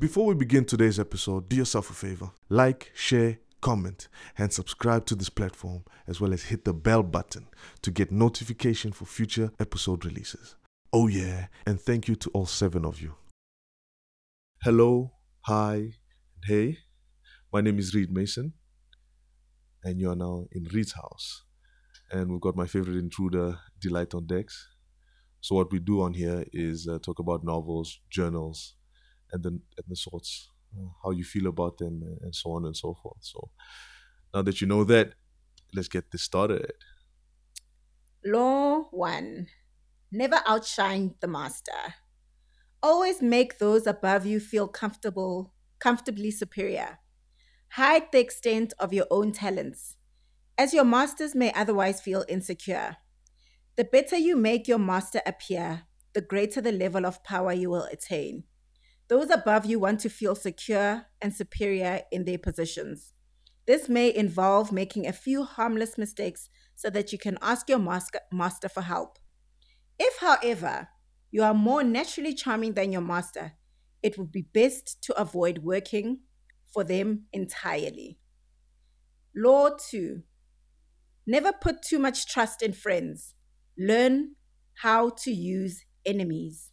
Before we begin today's episode, do yourself a favor like, share, comment, and subscribe to this platform, as well as hit the bell button to get notification for future episode releases. Oh, yeah, and thank you to all seven of you. Hello, hi, and hey. My name is Reed Mason, and you are now in Reed's house. And we've got my favorite intruder, Delight on Decks. So, what we do on here is uh, talk about novels, journals, and the, and the sorts, uh, how you feel about them, and so on and so forth. So, now that you know that, let's get this started. Law 1 Never outshine the master. Always make those above you feel comfortable, comfortably superior. Hide the extent of your own talents, as your masters may otherwise feel insecure. The better you make your master appear, the greater the level of power you will attain. Those above you want to feel secure and superior in their positions. This may involve making a few harmless mistakes so that you can ask your master, for help. If, however, you are more naturally charming than your master, it would be best to avoid working for them entirely. Law 2 Never put too much trust in friends. Learn how to use enemies.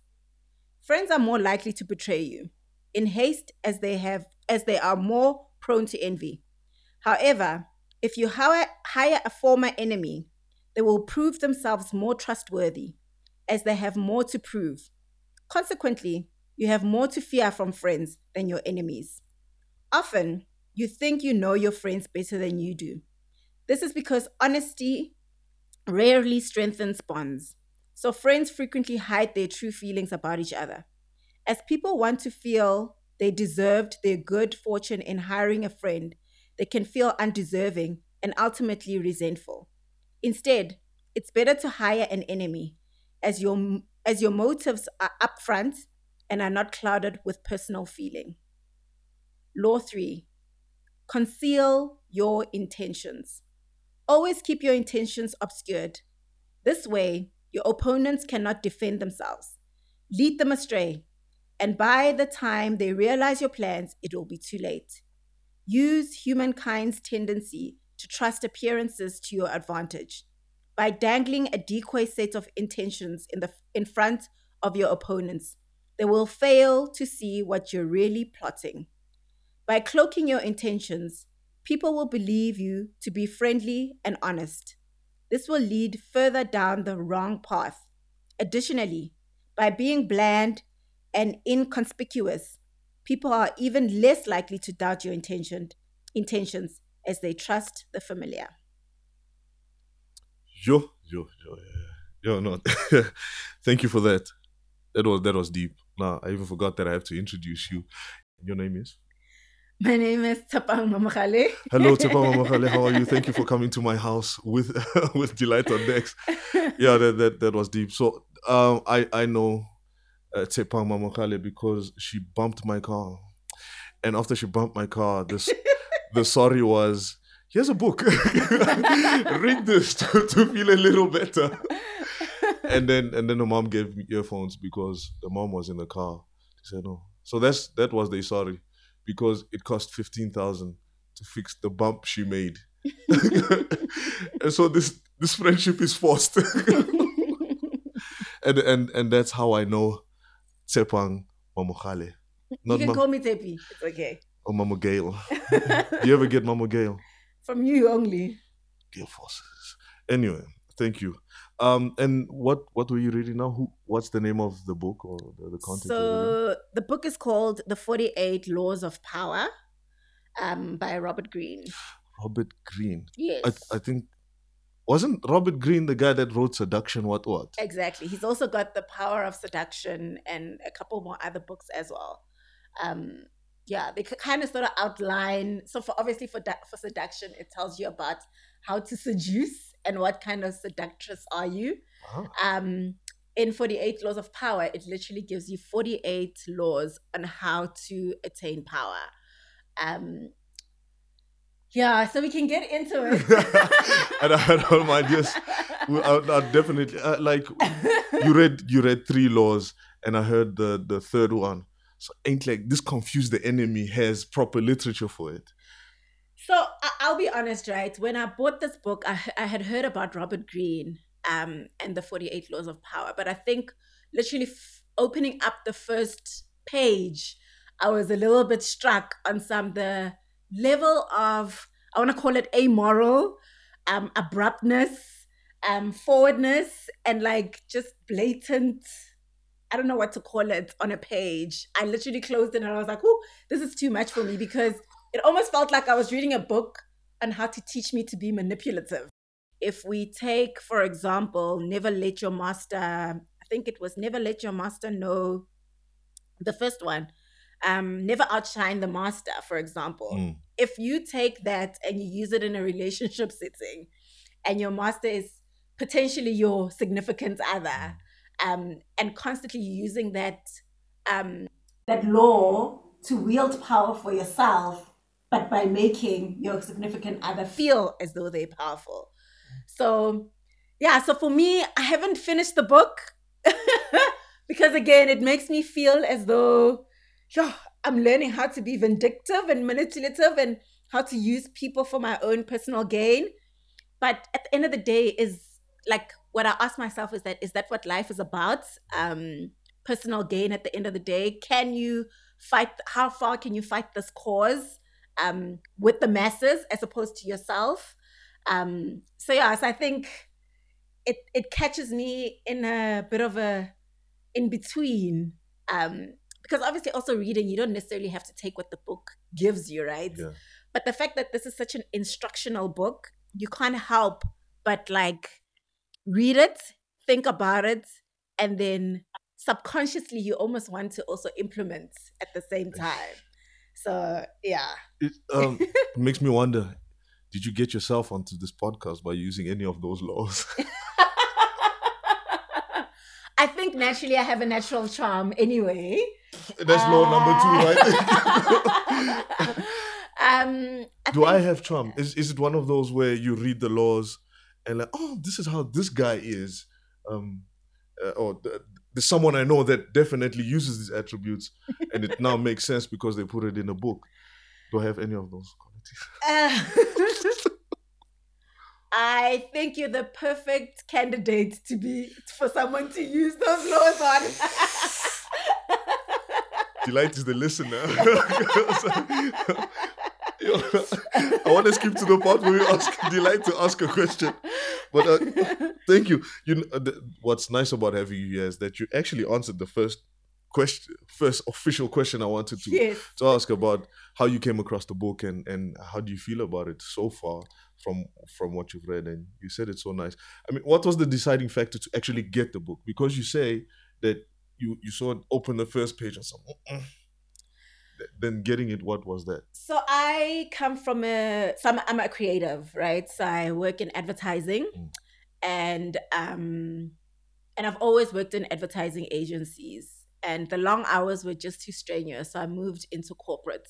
Friends are more likely to betray you in haste as they have as they are more prone to envy. However, if you hire, hire a former enemy, they will prove themselves more trustworthy as they have more to prove. Consequently, you have more to fear from friends than your enemies. Often, you think you know your friends better than you do. This is because honesty rarely strengthens bonds. So, friends frequently hide their true feelings about each other. As people want to feel they deserved their good fortune in hiring a friend, they can feel undeserving and ultimately resentful. Instead, it's better to hire an enemy as your, as your motives are upfront and are not clouded with personal feeling. Law 3 Conceal your intentions. Always keep your intentions obscured. This way, your opponents cannot defend themselves. Lead them astray, and by the time they realize your plans, it will be too late. Use humankind's tendency to trust appearances to your advantage. By dangling a decoy set of intentions in, the, in front of your opponents, they will fail to see what you're really plotting. By cloaking your intentions, people will believe you to be friendly and honest. This will lead further down the wrong path. Additionally, by being bland and inconspicuous, people are even less likely to doubt your intention, intentions as they trust the familiar. Yo, yo, yo, yo, no. Thank you for that. That was that was deep. Now I even forgot that I have to introduce you. Your name is? My name is Tshepang Mamakale. Hello, Tshepang Mamahale. How are you? Thank you for coming to my house with with delight on decks. Yeah, that that, that was deep. So um, I I know uh, Tshepang Mamahale because she bumped my car, and after she bumped my car, this the sorry was here's a book. Read this to, to feel a little better. And then and then the mom gave me earphones because the mom was in the car. She said no. So that's that was the sorry because it cost fifteen thousand to fix the bump she made. and so this this friendship is forced. and and and that's how I know Tshepang Mamokhale. You can Mam- call me Tshepi. It's okay. or Mama Gail. Do you ever get Mama Gail? From you only. Gale forces. Anyway, thank you. Um, and what what were you reading now? Who? What's the name of the book or the, the content? So the book is called The 48 Laws of Power um, by Robert Greene. Robert Greene. Yes. I I think wasn't Robert Greene the guy that wrote Seduction? What what? Exactly. He's also got The Power of Seduction and a couple more other books as well. Um, yeah, they kind of sort of outline. So for obviously for for seduction, it tells you about how to seduce and what kind of seductress are you. Ah, Um, in 48 Laws of Power, it literally gives you 48 laws on how to attain power. Um, yeah, so we can get into it. and I don't mind. Yes, I, I definitely uh, like you read you read three laws, and I heard the the third one. So ain't like this confuse the enemy has proper literature for it. So I- will be honest, right? When I bought this book, I, I had heard about Robert Greene um, and the 48 Laws of Power, but I think literally f- opening up the first page, I was a little bit struck on some the level of I want to call it amoral, um, abruptness, um, forwardness, and like just blatant I don't know what to call it on a page. I literally closed it and I was like, oh, this is too much for me because it almost felt like I was reading a book on how to teach me to be manipulative. If we take, for example, never let your master, I think it was never let your master know the first one, um, never outshine the master, for example. Mm. If you take that and you use it in a relationship setting and your master is potentially your significant other, mm um, and constantly using that um, that law to wield power for yourself, but by making your significant other feel as though they're powerful. So, yeah. So for me, I haven't finished the book because again, it makes me feel as though, yeah, I'm learning how to be vindictive and manipulative and how to use people for my own personal gain. But at the end of the day, is like what I ask myself is that is that what life is about? Um, personal gain at the end of the day. Can you fight? How far can you fight this cause um, with the masses as opposed to yourself? Um, so yes, I think it it catches me in a bit of a in between. Um, because obviously, also reading, you don't necessarily have to take what the book gives you, right? Yeah. But the fact that this is such an instructional book, you can't help but like read it, think about it, and then subconsciously you almost want to also implement at the same time. So yeah. It um, makes me wonder, did you get yourself onto this podcast by using any of those laws? I think naturally I have a natural charm anyway. That's uh, law number two, right? um, I Do think... I have charm? Is is it one of those where you read the laws and like, oh, this is how this guy is, um, uh, or there's someone I know that definitely uses these attributes, and it now makes sense because they put it in a book. Do I have any of those qualities? Uh, I think you're the perfect candidate to be for someone to use those laws on. Delight is the listener. I want to skip to the part where you ask Delight to ask a question. But uh, thank you. You know, the, what's nice about having you here is that you actually answered the first question, first official question I wanted to yes. to ask about how you came across the book and and how do you feel about it so far from from what you've read. And you said it's so nice. I mean, what was the deciding factor to actually get the book? Because you say that you you saw it open the first page and something then getting it what was that? So i come from a so i'm, I'm a creative right? So i work in advertising mm. and um and i've always worked in advertising agencies and the long hours were just too strenuous so i moved into corporate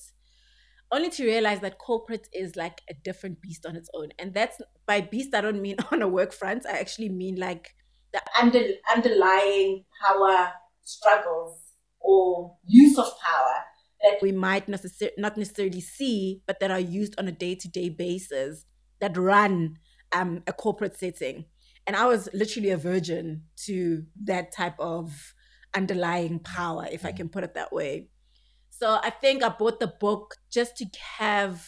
only to realize that corporate is like a different beast on its own. And that's by beast i don't mean on a work front i actually mean like the under, underlying power struggles or use of power that we might necessar- not necessarily see, but that are used on a day to day basis that run um, a corporate setting. And I was literally a virgin to that type of underlying power, if I mm. can put it that way. So I think I bought the book just to have,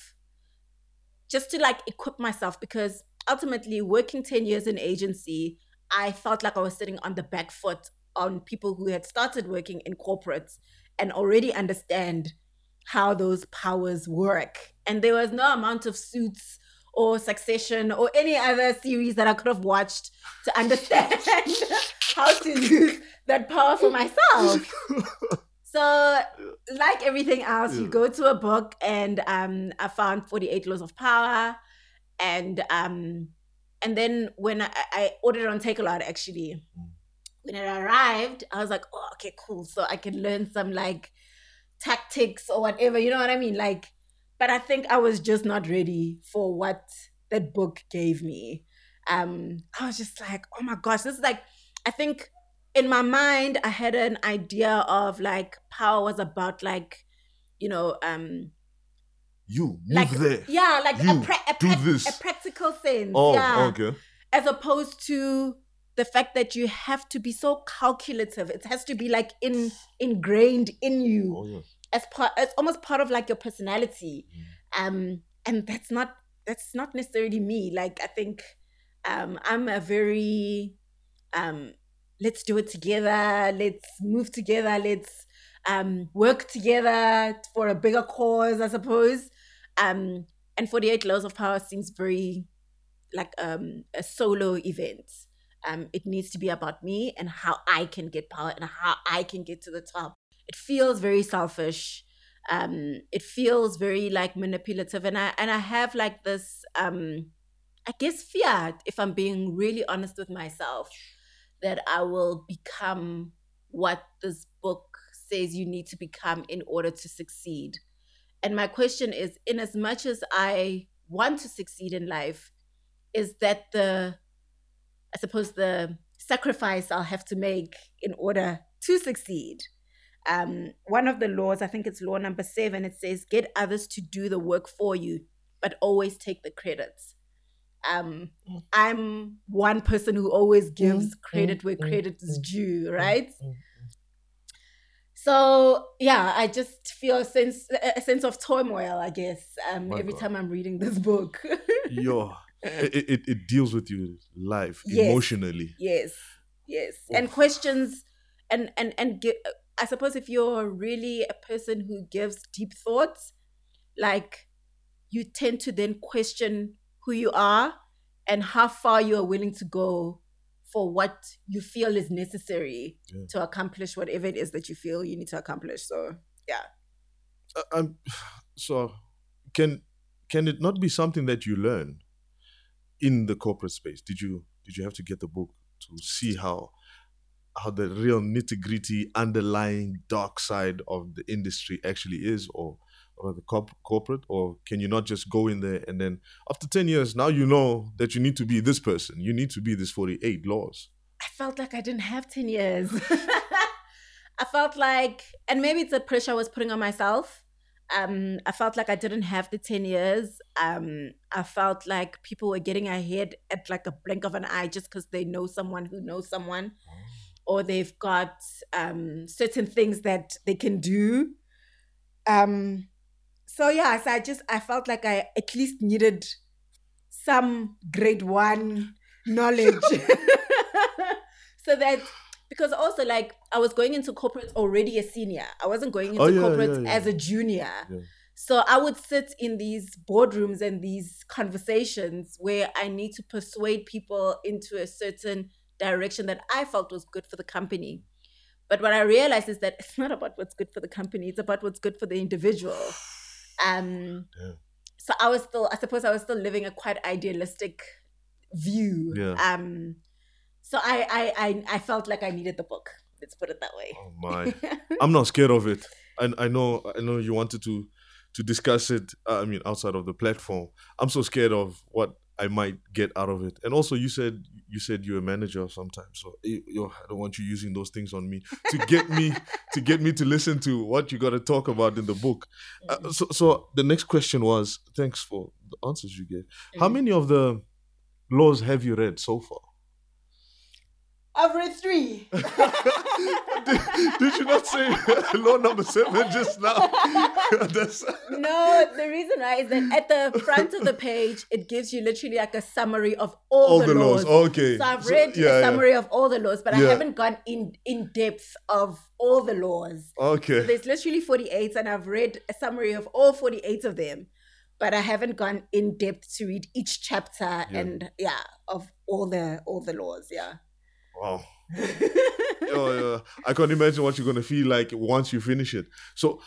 just to like equip myself because ultimately working 10 years in agency, I felt like I was sitting on the back foot on people who had started working in corporates and already understand how those powers work. And there was no amount of suits or succession or any other series that I could have watched to understand how to use that power for myself. So, like everything else, yeah. you go to a book, and um, I found Forty Eight Laws of Power, and um, and then when I, I ordered on Takealot, actually, mm when it arrived, I was like, oh, okay, cool. So I can learn some like tactics or whatever. You know what I mean? Like, but I think I was just not ready for what that book gave me. Um, I was just like, oh my gosh, this is like, I think in my mind, I had an idea of like power was about like, you know, um, You move like there. yeah, like a, pra- a, this. a practical sense. Oh, yeah. okay. as opposed to the fact that you have to be so calculative. It has to be like in ingrained in you Oh, yeah. as part. It's almost part of like your personality, Mm. um, and that's not that's not necessarily me. Like I think um, I'm a very um, let's do it together. Let's move together. Let's um, work together for a bigger cause, I suppose. Um, and 48 Laws of Power seems very like um, a solo event. Um, it needs to be about me and how I can get power and how I can get to the top. It feels very selfish. Um, it feels very like manipulative, and I and I have like this, um, I guess, fear. If I'm being really honest with myself, that I will become what this book says you need to become in order to succeed. And my question is, in as much as I want to succeed in life, is that the I suppose the sacrifice I'll have to make in order to succeed. Um, one of the laws, I think it's law number seven, it says, get others to do the work for you, but always take the credits. Um, Mm. I'm one person who always gives Mm, credit mm, where mm, credit is mm, due, right? Mm, So yeah, I just feel a sense a sense of turmoil, I guess, um, every God. time I'm reading this book. Yo, it, it, it deals with you life Yes. emotionally. Yes, yes, and questions, and and and gi- I suppose if you're really a person who gives deep thoughts, like you tend to then question who you are and how far you are willing to go for what you feel is necessary Yeah. to accomplish whatever it is that you feel you need to accomplish. So yeah. Uh, um, so, can can it not be something that you learn in the corporate space? Did you did you have to get the book to see how how the real nitty gritty underlying dark side of the industry actually is, or or the corp- corporate, or can you not just go in there and then after ten years now you know that you need to be this person, you need to be this forty eight laws. I felt like I didn't have 10 years. I felt like, and maybe it's the pressure I was putting on myself. Um, I felt like I didn't have the 10 years. Um, I felt like people were getting ahead at like a blink of an eye just because they know someone who knows someone, or they've got um, certain things that they can do. Um, so yeah, so I just I felt like I at least needed some grade one knowledge so that because also like I was going into corporate already a senior. I wasn't going into Oh, yeah, corporate yeah, yeah. as a junior. So I would sit in these boardrooms and these conversations where I need to persuade people into a certain direction that I felt was good for the company. But what I realized is that it's not about what's good for the company, it's about what's good for the individual. Um so I was still I suppose I was still living a quite idealistic view. Yeah. Um so I I I, I felt like I needed the book. Let's put it that way. Oh my. I'm not scared of it. And I know I know you wanted to to discuss it. Uh, I mean, outside of the platform, I'm so scared of what I might get out of it. And also, you said you said you're a manager sometimes, so yo, I don't want you using those things on me to get me to get me to listen to what you got to talk about in the book. Uh, so, so the next question was, thanks for the answers you gave. How Mm. many of the laws have you read so far? I've read three. did, did you not say law number seven just now? No, the reason why is that at the front of the page, it gives you literally like a summary of all, all the, the laws. laws. Okay. So I've So- read yeah, a yeah. summary of all the laws, but I haven't gone in in depth of all the laws. So Okay. there's literally 48, and I've read a summary of all 48 of them, but I haven't gone in depth to read each chapter and yeah of all the all the laws. Yeah. Wow. I can't imagine what you're gonna feel like once you finish it. So,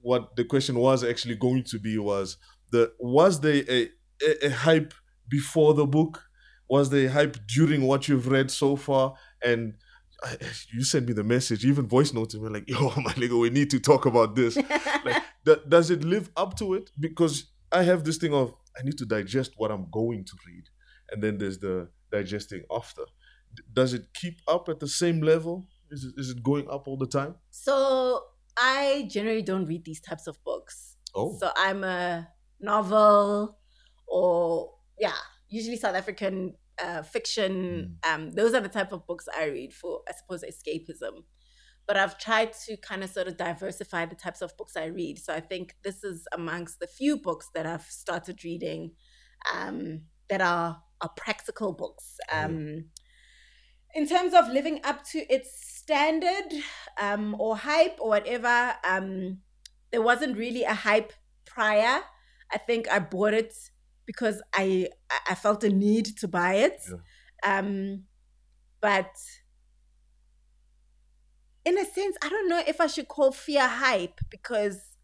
what the question was actually going to be was the was there a, a, a hype before the book? Was there a hype during what you've read so far? And I, you sent me the message, even voice notes, and we're like, "Yo, my nigga, we need to talk about this." like, th- does it live up to it? Because I have this thing of I need to digest what I'm going to read, and then there's the digesting after. Does it keep up at the same level? Is it, is it going up all the time? So I generally don't read these types of books. Oh, So I'm a novel or yeah, usually South African uh, fiction. Um, those are the type of books I read for, I suppose, escapism. But I've tried to kind of sort of diversify the types of books I read. So I think this is amongst the few books that I've started reading um, that are are practical books. Yeah. Um, in terms of living up to its standard um, or hype or whatever, um, there wasn't really a hype prior. I think I bought it because I I- felt a need to buy it. Um, but in a sense, I don't know if I should call fear hype because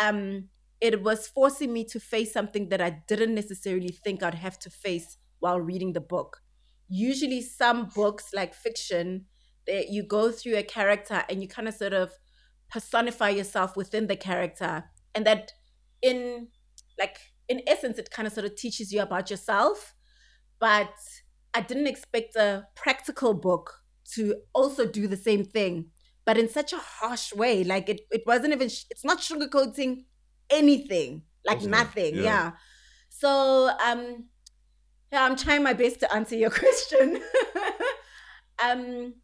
um, it was forcing me to face something that I didn't necessarily think I'd have to face while reading the book. Usually, some books like fiction, that you go through a character and you kind of sort of personify yourself within the character, and that in like in essence, it kind of sort of teaches you about yourself. But I didn't expect a practical book to also do the same thing, but in such a harsh way. Like it, it wasn't even, sh- it's not sugarcoating anything, like nothing. Yeah. Yeah. So, um, yeah, I'm trying my best to answer your question. um,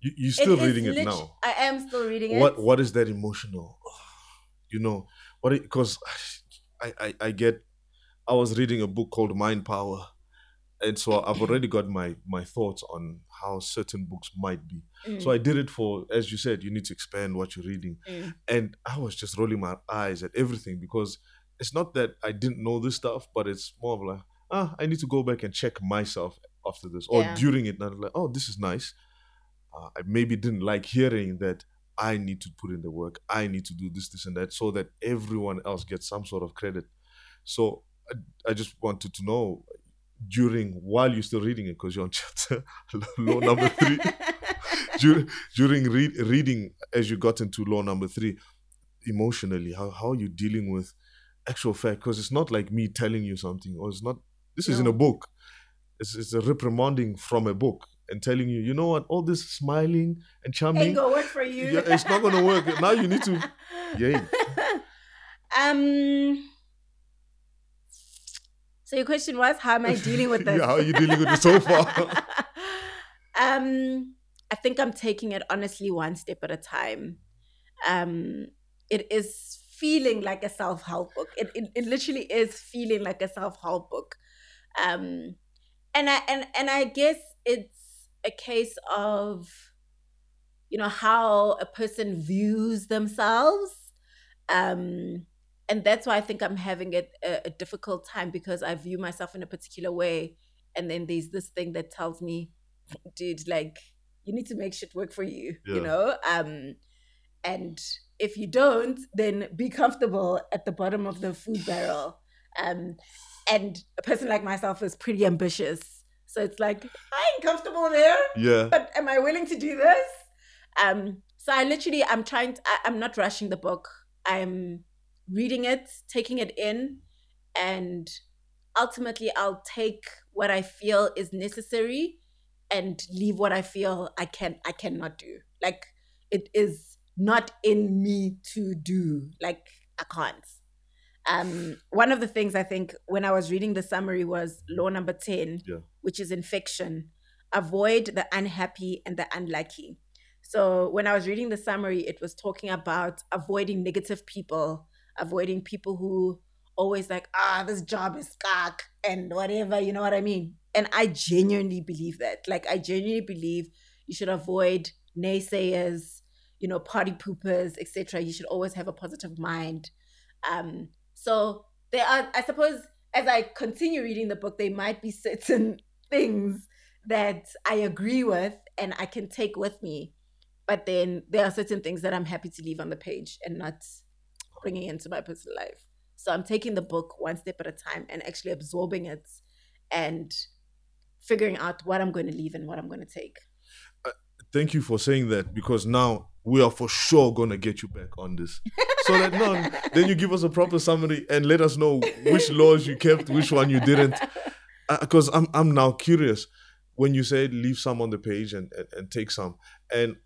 you you still is reading it now? I am still reading it. What what is that emotional? You know what? Because I, I I get. I was reading a book called Mind Power, and so I've already got my my thoughts on how certain books might be. Mm, So I did it for, as you said, you need to expand what you're reading. mm, And I was just rolling my eyes at everything because it's not that I didn't know this stuff, but it's more of like, ah, I need to go back and check myself after this or Yeah. during it. And I'm like, oh, this is nice. Uh, I maybe didn't like hearing that I need to put in the work. I need to do this, this, and that so that everyone else gets some sort of credit. So I, I just wanted to know during while you're still reading it because you're on chapter law number three during, during read, reading as you got into law number three emotionally how, how are you dealing with actual fact because it's not like me telling you something or it's not this is in a book it's, it's a reprimanding from a book and telling you you know what all this smiling and charming Ain't gonna work for you. Yeah, it's not gonna work. Now you need to- yay Um. So your question was, how am I dealing with this? yeah, how are you dealing with it so far um, I think I'm taking it honestly one step at a time. Um, it is feeling like a self help book. It, it it literally is feeling like a self help book. Um, and I and and I guess it's a case of, you know, how a person views themselves. Um, and that's why I think I'm having it a, a difficult time because I view myself in a particular way, and then there's this thing that tells me, dude, like you need to make shit work for you, Yeah. you know. Um, and if you don't, then be comfortable at the bottom of the food barrel. Um, and a person like myself is pretty ambitious, so it's like I ain't comfortable there yeah but am I willing to do this? Um, so I literally, I'm trying. To, I, I'm not rushing the book. I'm reading it, taking it in, and ultimately, I'll take what I feel is necessary and leave what I feel I can I cannot do. Like it is not in me to do. Like I can't. Um, one of the things I think when I was reading the summary was law number 10, Yeah. which is infection avoid the unhappy and the unlucky. So when I was reading the summary, it was talking about avoiding negative people, avoiding people who always like, ah, this job is cock and whatever, you know what I mean? And I genuinely believe that. Like I genuinely believe you should avoid naysayers, you know, party poopers, etc. You should always have a positive mind. Um, so there are, I suppose, as I continue reading the book, there might be certain things that I agree with and I can take with me. But then there are certain things that I'm happy to leave on the page and not bringing into my personal life. So I'm taking the book one step at a time and actually absorbing it and figuring out what I'm going to leave and what I'm going to take. Uh, thank you for saying that because now we are for sure gonna get you back on this. So that no, then you give us a proper summary and let us know which laws you kept, which one you didn't. Because I'm I'm now curious. when you say leave some on the page and, and, and take some, and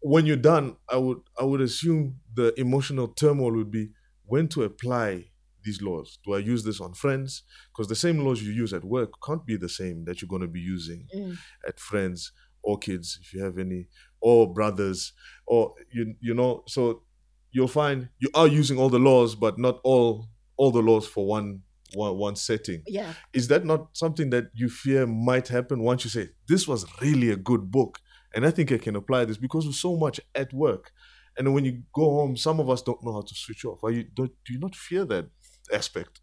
when you're done, I would I would assume the emotional turmoil would be when to apply these laws. Do I use this on friends? Because the same laws you use at work can't be the same that you're going to be using Mm. at friends or kids if you have any or brothers or you you know so you'll find you are using all the laws but not all all the laws for one one, one setting. Yeah. is that not something that you fear might happen once you say this was really a good book and i think i can apply this because we're so much at work. And when you go home some of us don't know how to switch off. Are you don't, do you not fear that aspect?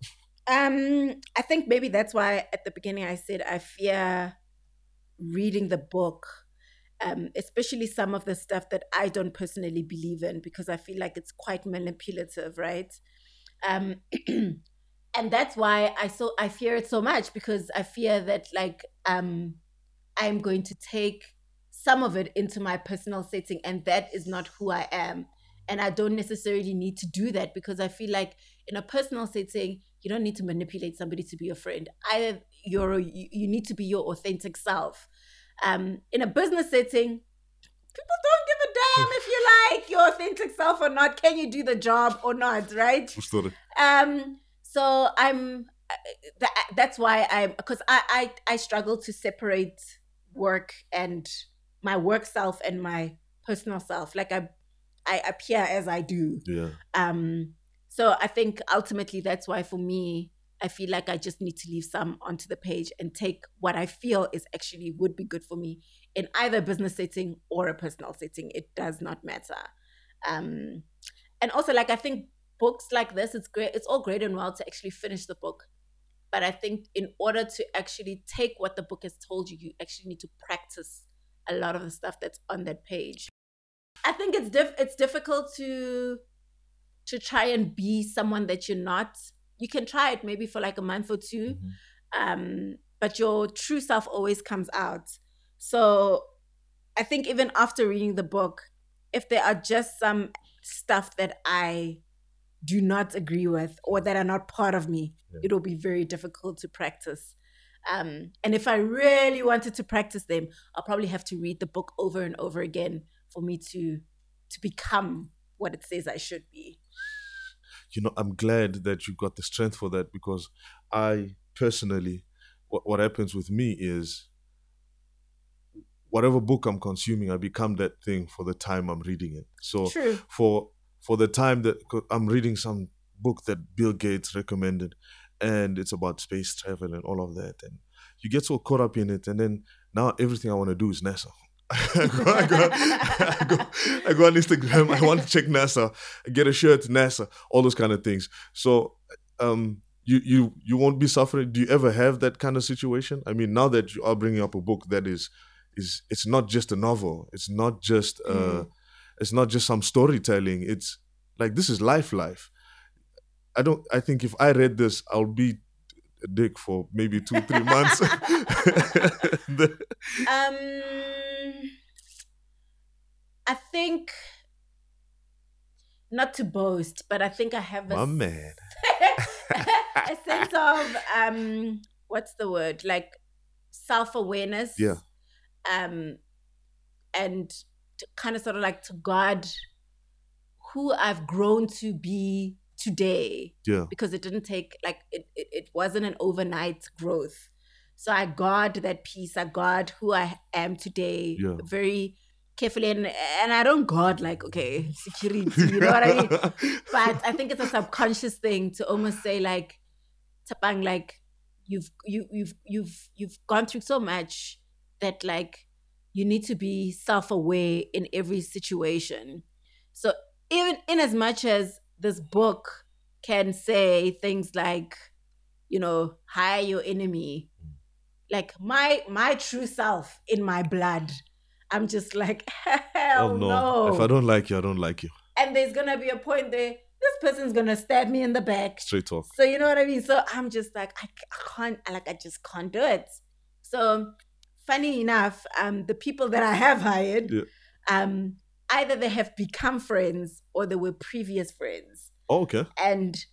Um, I think maybe that's why at the beginning I said I fear reading the book, um, especially some of the stuff that I don't personally believe in because I feel like it's quite manipulative, right? Um, and that's why I so I fear it so much because I fear that like um, I'm going to take some of it into my personal setting, and that is not who I am. And I don't necessarily need to do that because I feel like in a personal setting, you don't need to manipulate somebody to be your friend. Either you're you, you need to be your authentic self. Um, in a business setting, people don't give a damn if you like your authentic self or not. Can you do the job or not? Right? Um, so I'm that, that's why I'm because I, I I struggle to separate work and my work self and my personal self. Like I I appear as I do. yeah Um, so I think ultimately that's why for me, I feel like I just need to leave some onto the page and take what I feel is actually would be good for me in either business setting or a personal setting. It does not matter. Um, and also, like I think books like this, it's great. It's all great and well to actually finish the book, but I think in order to actually take what the book has told you, you actually need to practice a lot of the stuff that's on that page. I think it's diff- it's difficult to to try and be someone that you're not. You can try it maybe for like a month or 2 Mhm. um, but your true self always comes out. So I think even after reading the book, if there are just some stuff that I do not agree with or that are not part of me, Yeah. it'll be very difficult to practice. Um, and if I really wanted to practice them, I'll probably have to read the book over and over again for me to to become what it says I should be. You know, I'm glad that you've got the strength for that because I personally, what, what happens with me is whatever book I'm consuming, I become that thing for the time I'm reading it. So True. for for the time that I'm reading some book that Bill Gates recommended, and it's about space travel and all of that, and you get so caught up in it, and then now everything I want to do is NASA. I, go, I, go, I, go, I go on Instagram. I want to check NASA, get a shirt, NASA, all those kind of things. So, um, you you you won't be suffering. Do you ever have that kind of situation? I mean, now that you are bringing up a book that is is it's not just a novel. It's not just uh, Mm. it's not just some storytelling. It's like this is life, life. I don't. I think if I read this, I'll be a dick for maybe two, three months. The- Um, I think not to boast, but I think I have a My man. a sense of um, what's the word? Like self awareness. Yeah. Um, and to kind of sort of like to guard who I've grown to be today Yeah. because it didn't take like it, it, it wasn't an overnight growth. So i guard that piece i guard who i am today Yeah. very carefully. And, and i don't guard like okay security you know what i mean? But i think it's a subconscious thing to almost say like Tshepang like you've you, you've you've you've gone through so much that like you need to be self-aware in every situation. So even in as much as this book can say things like you know hire your enemy like my my true self in my blood i'm just like hell oh no. no, If I don't like you, I don't like you. and there's gonna be a point there this person's gonna stab me in the back Straight talk. so you know what I mean? So I'm just like, I, I can't, like, I just can't do it. So funny enough, um, the people that I have hired, Yeah. um, either they have become friends or they were previous friends, Oh, okay. and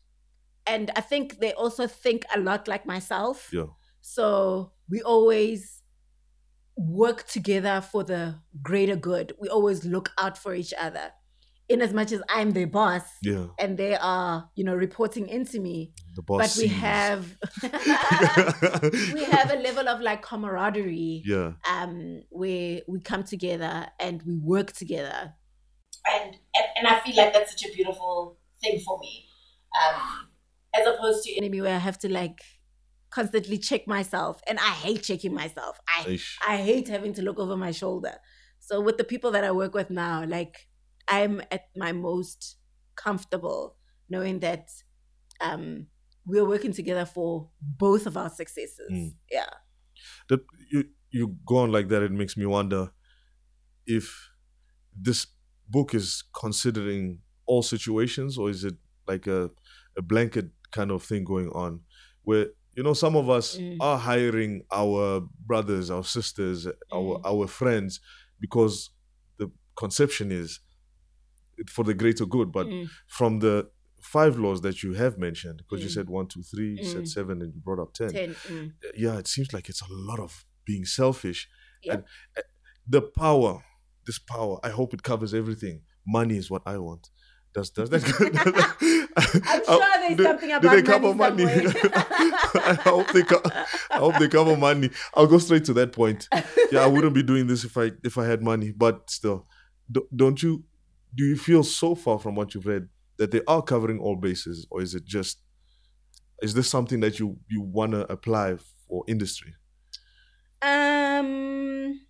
and I think they also think a lot like myself. Yeah. So we always work together for the greater good. We always look out for each other. In as much as I'm their boss Yeah. and they are, you know, reporting into me. The boss. but we sees. have we have a level of like camaraderie yeah. um where we come together and we work together and and, and i feel like that's such a beautiful thing for me um as opposed to enemy where i have to like constantly check myself and i hate checking myself i Aish. i hate having to look over my shoulder so with the people that i work with now like i'm at my most comfortable knowing that um we're working together for both of our successes Mm. yeah that you you go on like that, it makes me wonder if this book is considering all situations, or is it like a a blanket kind of thing going on, where you know some of us Mm. are hiring our brothers, our sisters, our Mm. our friends because the conception is for the greater good, but Mm. from the five laws that you have mentioned, because you Mm. said one, two, three, you said Mm. seven, and you brought up ten. mm. yeah, it seems like it's a lot of being selfish. And uh, the power, this power, I hope it covers everything. Money is what I want. Does does that? I'm sure there's do, something do about they cover money money? I hope they co- I hope they cover money. I'll go straight to that point. Yeah, I wouldn't be doing this if I if I had money. But still, do, don't you? Do you feel so far from what you've read that they are covering all bases, or is it just? Is this something that you you want to apply for industry? Um,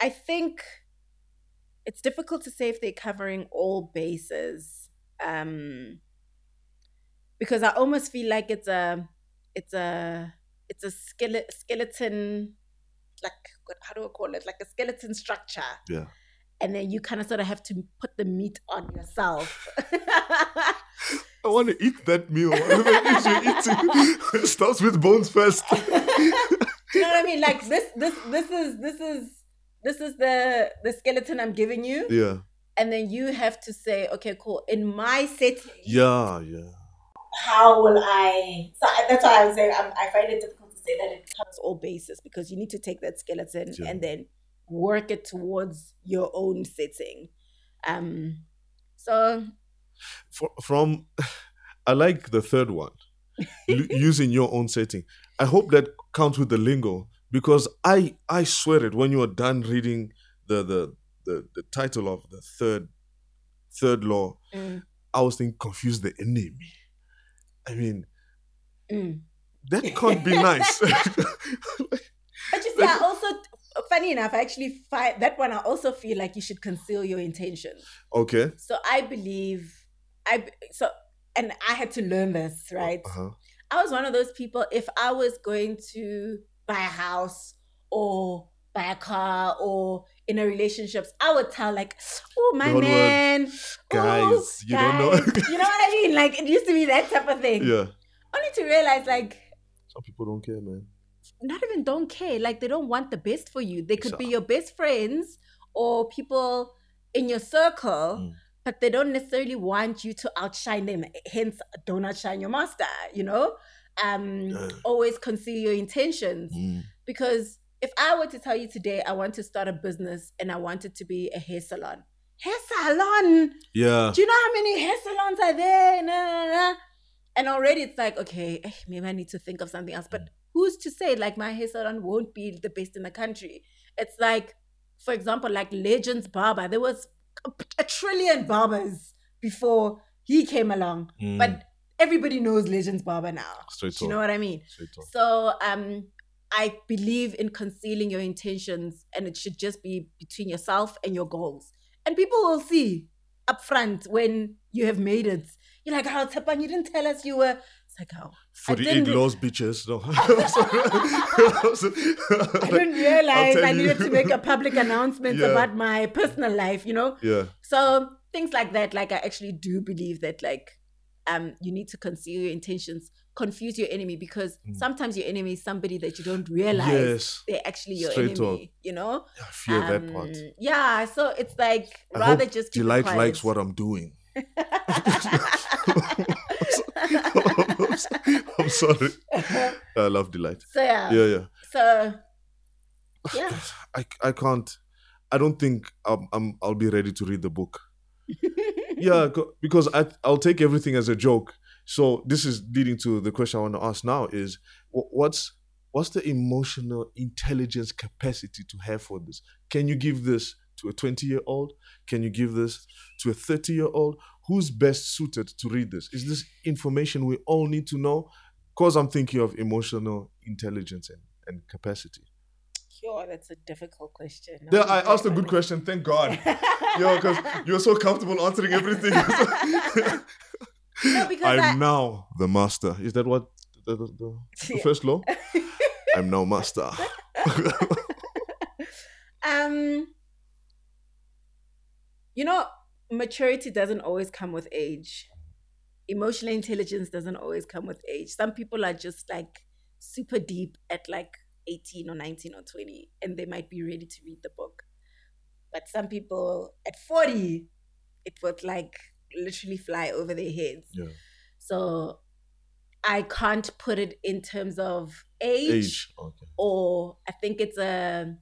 I think it's difficult to say if they're covering all bases. Um, because I almost feel like it's a, it's a, it's a skele- skeleton, like how do I call it? Like a skeleton structure. Yeah. And then you kind of sort of have to put the meat on yourself. I want to eat that meal. Whatever it is you're it starts with bones first. Do you know what I mean? Like this, this, this is, this is, this is the the skeleton I'm giving you, yeah, and then you have to say, okay, cool. In my setting, yeah, yeah. how will I? So that's why I was saying I'm, I find it difficult to say that it covers all bases because you need to take that skeleton Yeah. and then work it towards your own setting. Um, so For, from, I like the third one, Lu- using your own setting. I hope that counts with the lingo because I I swear it. When you are done reading the the the, the title of the third third law, mm, I was thinking confuse the enemy. I mean, mm. that can't be nice. But you see, I also, funny enough, I actually find that one. I also feel like you should conceal your intentions. okay. So I believe I so and I had to learn this, right? Uh-huh. I was one of those people if I was going to buy a house or buy a car or in a relationships, I would tell like, oh my man, Guys, ooh, you don't know. guys." you know what I mean? Like it used to be that type of thing. Yeah. Only to realize like Some people don't care, man. Not even don't care. Like they don't want the best for you. They could be your best friends or people in your circle, Mm. but they don't necessarily want you to outshine them. Hence, don't outshine your master. You know, um, Yeah. always conceal your intentions Mm. because if I were to tell you today I want to start a business and I want it to be a hair salon, hair salon. Yeah. Do you know how many hair salons are there? Nah, nah, nah. And already it's like, okay, eh, maybe I need to think of something else. But who's to say like my hair salon won't be the best in the country? It's like, for example, like Legends Barber. There was a, trillion barbers before he came along. Mm. But everybody knows Legends Barber now. Straight Do you know what I mean? So um I believe in concealing your intentions and it should just be between yourself and your goals. And people will see upfront when you have made it. You're like, oh Tshepang, you didn't tell us you were it's like, oh, I 48 didn't- laws, bitches. No. I didn't realize I you. needed to make a public announcement Yeah. about my personal life, you know? Yeah. So things like that, like I actually do believe that like um you need to conceal your intentions, confuse your enemy because Mm. sometimes your enemy is somebody that you don't realize Yes. they're actually your Straight enemy, you know? I fear that part. Um, Yeah, so it's like I rather just Delight quiet. likes what I'm doing. I'm sorry. I love Delight. so yeah. Yeah, yeah. So yeah. I, I can't. I don't think I'm, I'm I'll be ready to read the book. yeah, because I I'll take everything as a joke. So this is leading to the question I want to ask now: is what's what's the emotional intelligence capacity to have for this? Can you give this to a 20 year old? Can you give this to a 30 year old? Who's best suited to read this? Is this information we all need to know? Because I'm thinking of emotional intelligence and, and capacity. Sure, that's a difficult question. Yeah, I asked a good question. Thank God. Yo, because you're so comfortable answering everything. no, because I'm I, now the master. Is that what the, the, the, the Yeah. first law? I'm now master. um, you know, maturity doesn't always come with age. Emotional intelligence doesn't always come with age. Some people are just like super deep at like 18 or 19 or 20, and they might be ready to read the book. But some people at 40, it would like literally fly over their heads. yeah. So I can't put it in terms of age, Age. Okay. or I think it's a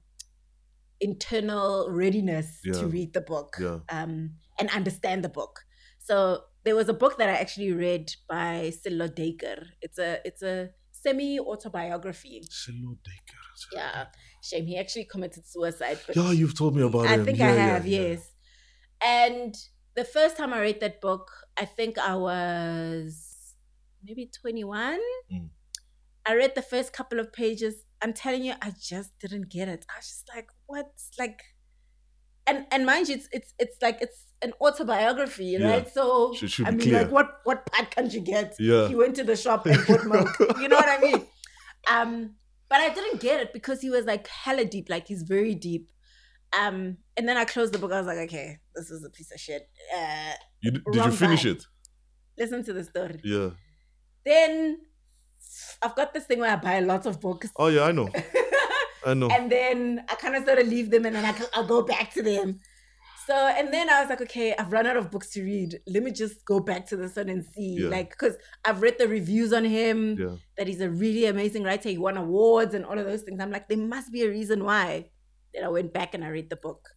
internal readiness Yeah. to read the book Yeah. um, and understand the book. So there was a book that I actually read by Sello Duiker. It's a it's a semi autobiography. Sello Duiker. Yeah, shame he actually committed suicide. Yeah, you've told me about it. I him. think Yeah, I have, yeah. yes. And the first time I read that book, I think I was maybe 21. Mm. I read the first couple of pages. I'm telling you, I just didn't get it. I was just like, what's like and and mind you, it's it's it's like it's an autobiography, Yeah. right? So Should- should I mean, clear. like what what part can't you get? Yeah. He went to the shop and bought milk. you know what I mean? Um, but I didn't get it because he was like hella deep, like he's very deep. Um, and then I closed the book. I was like, okay, this is a piece of shit. Uh, You, did you finish guy. it? listen to the story. Yeah. Then I've got this thing where I buy lots of books. Oh yeah, I know. I know. and then I kind of sort of leave them and then I, I'll go back to them. So, and then I was like, okay, I've run out of books to read. Let me just go back to this one and see. Yeah. Like, because I've read the reviews on him yeah. that he's a really amazing writer. He won awards and all of those things. I'm like, there must be a reason why. Then I went back and I read the book.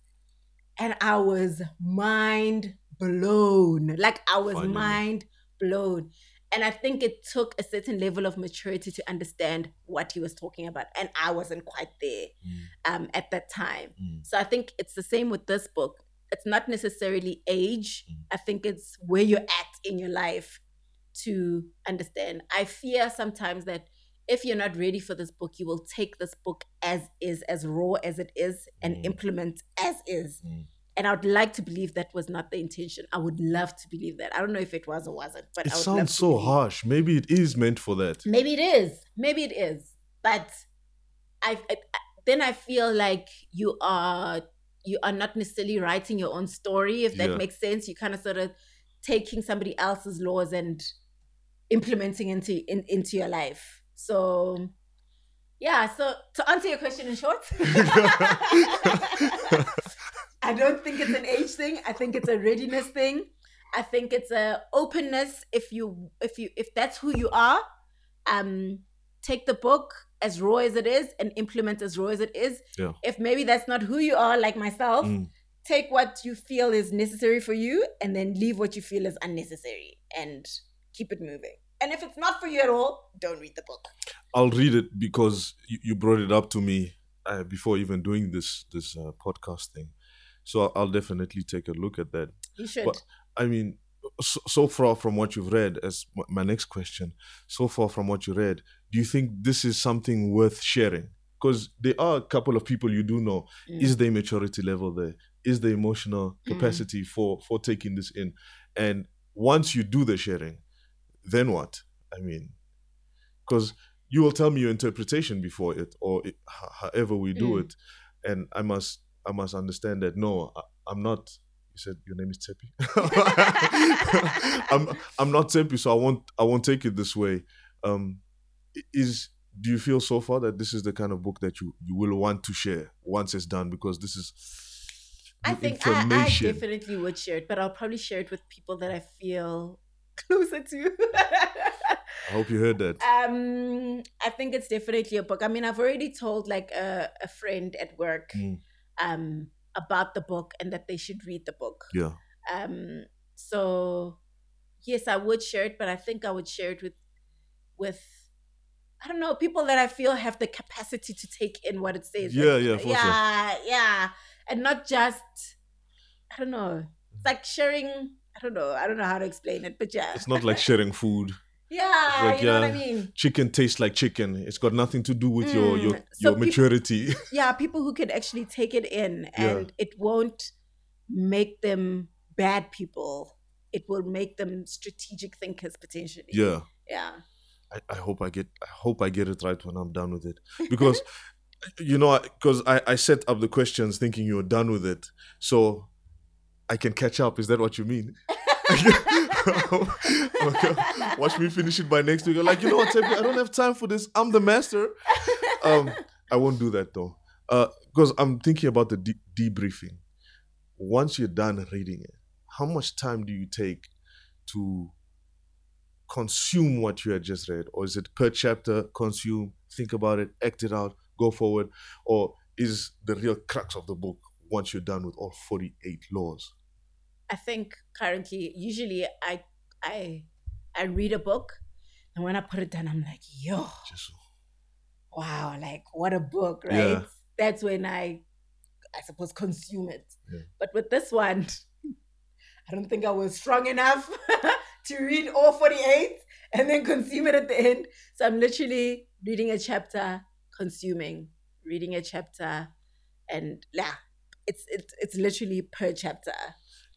And I was mind blown. Like, I was Finally. mind blown. And I think it took a certain level of maturity to understand what he was talking about. And I wasn't quite there Mm, um, at that time. mm. So I think it's the same with this book. It's not necessarily age. Mm. I think it's where you're at in your life to understand. I fear sometimes that if you're not ready for this book, you will take this book as is, as raw as it is, and Mm. implement as is. And I would like to believe that was not the intention. I would love to believe that. I don't know if it was or wasn't, but It I would love sounds so believe. harsh. Maybe it is meant for that. Maybe it is. Maybe it is. But I, I then I feel like you are you are not necessarily writing your own story. If that Yeah. makes sense, you kind of sort of taking somebody else's laws and implementing into in, into your life. So yeah. So to answer your question in short. I don't think it's an age thing. I think it's a readiness thing. I think it's a openness. If you if you if that's who you are, um, take the book as raw as it is and implement as raw as it is. Yeah. If maybe that's not who you are, like myself, Mm. take what you feel is necessary for you and then leave what you feel is unnecessary and keep it moving. And if it's not for you at all, don't read the book. I'll read it because you, you brought it up to me uh, before even doing this this uh, podcast thing. So I'll- definitely take a look at that. You should. But- I mean, so, so far from what you've read, as my next question, so far from what you read, do you think this is something worth sharing? Because there are a couple of people you do know. Mm. Is the maturity level there? Is the emotional Mm. capacity for for taking this in? And once you do the sharing, then what? I mean, because you will tell me your interpretation before it, or it, however we do Mm. it, and I must I must understand that no, I, I'm not. You said your name is Tshepi. I'm I'm not Tshepi, so I won't I won't take it this way. Um, is do you feel so far that this is the kind of book that you you will want to share once it's done because this is I think I, I definitely would share it, but I'll probably share it with people that I feel closer to. I hope you heard that. Um, I think it's definitely a book. I mean, I've already told like a, a friend at work Mm. Um, about the book and that they should read the book. Yeah. Um, so yes, I would share it, but I think I would share it with with I don't know people that I feel have the capacity to take in what it says. Yeah, Like, yeah, for sure. yeah, yeah, and not just I don't know. It's like sharing. I don't know. I don't know how to explain it, but yeah, It's not like sharing food. Yeah, like, you know what I mean. Chicken tastes like chicken. It's got nothing to do with your Mm, your, so your maturity. yeah, people who can actually take it in Yeah. and it won't make them bad people. It will make them strategic thinkers potentially. yeah. Yeah. I, I hope I get I hope I get it right when I'm done with it because you know because I, I set up the questions thinking you were done with it so I can catch up is that what you mean Okay. watch me finish it by next week. I'm like you know what Tshepi, I don't have time for this. I'm the master. Um I won't do that though. Because I'm thinking about the de- debriefing. Once you're done reading it how much time do you take to consume what you had just read? Or is it per chapter consume think about it act it out go forward? Or is the real crux of the book once you're done with all 48 laws I think currently, usually I I I read a book and when I put it down, I'm like, yo, wow, like what a book, right? Yeah. That's when I I suppose consume it. Yeah. But with this one, I don't think I was strong enough to read all 48 and then consume it at the end. So I'm literally reading a chapter, consuming, reading a chapter, and yeah, it's it's it's literally per chapter.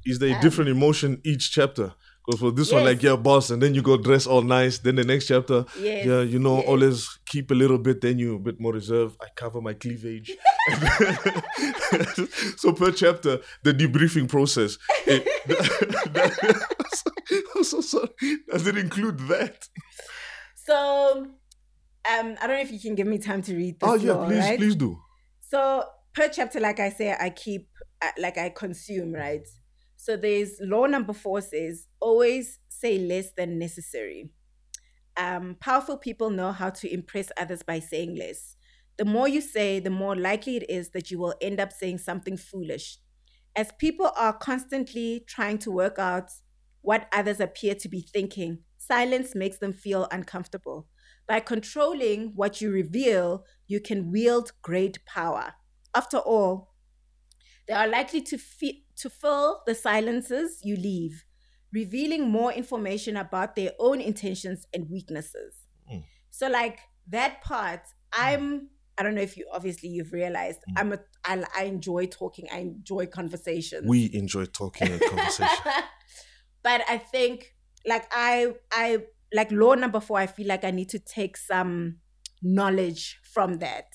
Is there a Um, different emotion each chapter because for this one like yeah boss and then you go dress all nice then the next chapter Yes. yeah you know yes. always keep a little bit then you a bit more reserved i cover my cleavage so per chapter the debriefing process it, I'm so sorry does it include that So, um, I don't know if you can give me time to read this. oh yeah law, please right? please do So per chapter, like I say, I keep like I consume, right? So there's law number four says always say less than necessary. Um, powerful people know how to impress others by saying less. The more you say, the more likely it is that you will end up saying something foolish. As people are constantly trying to work out what others appear to be thinking, silence makes them feel uncomfortable. By controlling what you reveal, you can wield great power. After all, they are likely to, fi- to fill the silences you leave, revealing more information about their own intentions and weaknesses. Mm. So, like that part, I'm. I don't know if you obviously you've realized Mm. I'm a I, I enjoy talking. I enjoy conversations. we enjoy talking and conversation but I think like I I like law number four, I feel like I need to take some knowledge from that.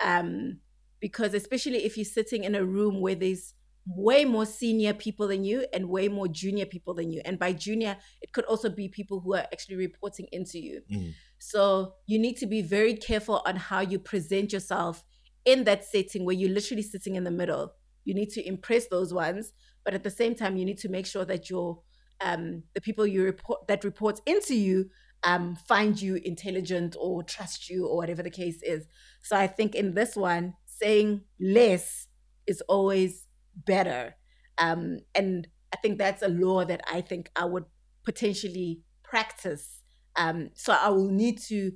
Um because especially if you're sitting in a room where there's way more senior people than you and way more junior people than you. And by junior, it could also be people who are actually reporting into you. Mm. So you need to be very careful on how you present yourself in that setting where you're literally sitting in the middle. You need to impress those ones, but at the same time, you need to make sure that your um, the people you report that reports into you um, find you intelligent or trust you or whatever the case is. So I think in this one, saying less is always better, um, and I think that's a law that I think I would potentially practice. Um, so I will need to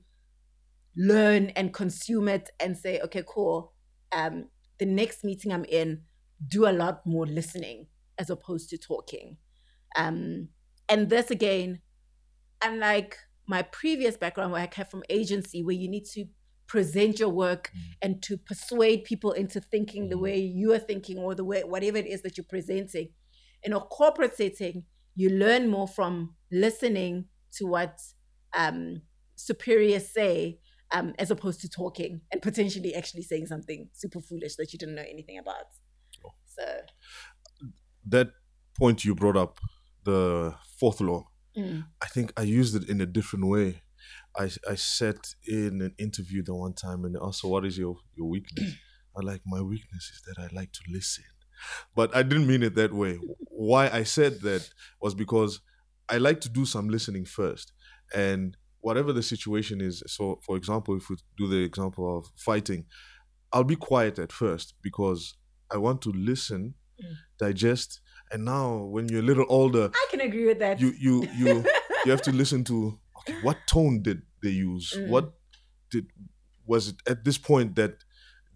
learn and consume it and say, okay, cool. Um, the next meeting I'm in, do a lot more listening as opposed to talking. Um, and this again, unlike my previous background where I came from agency, where you need to present your work Mm. and to persuade people into thinking the Mhm. way you are thinking or the way whatever it is that you're presenting. In a corporate setting, you learn more from listening to what um, superiors say um, as opposed to talking and potentially actually saying something super foolish that you didn't know anything about. Oh. So, that point you brought up the fourth law mm, I think I used it in a different way. I I said in an interview the one time and also what is your your weakness? I like my weakness is that I like to listen. But I didn't mean it that way. Why I said that was because I like to do some listening first. And whatever the situation is. So, for example, if we do the example of fighting, I'll be quiet at first because I want to listen, Mm. digest, and now when you're a little older, I can agree with that. you you you you have to listen to what tone did they use? Mm. What did was it at this point that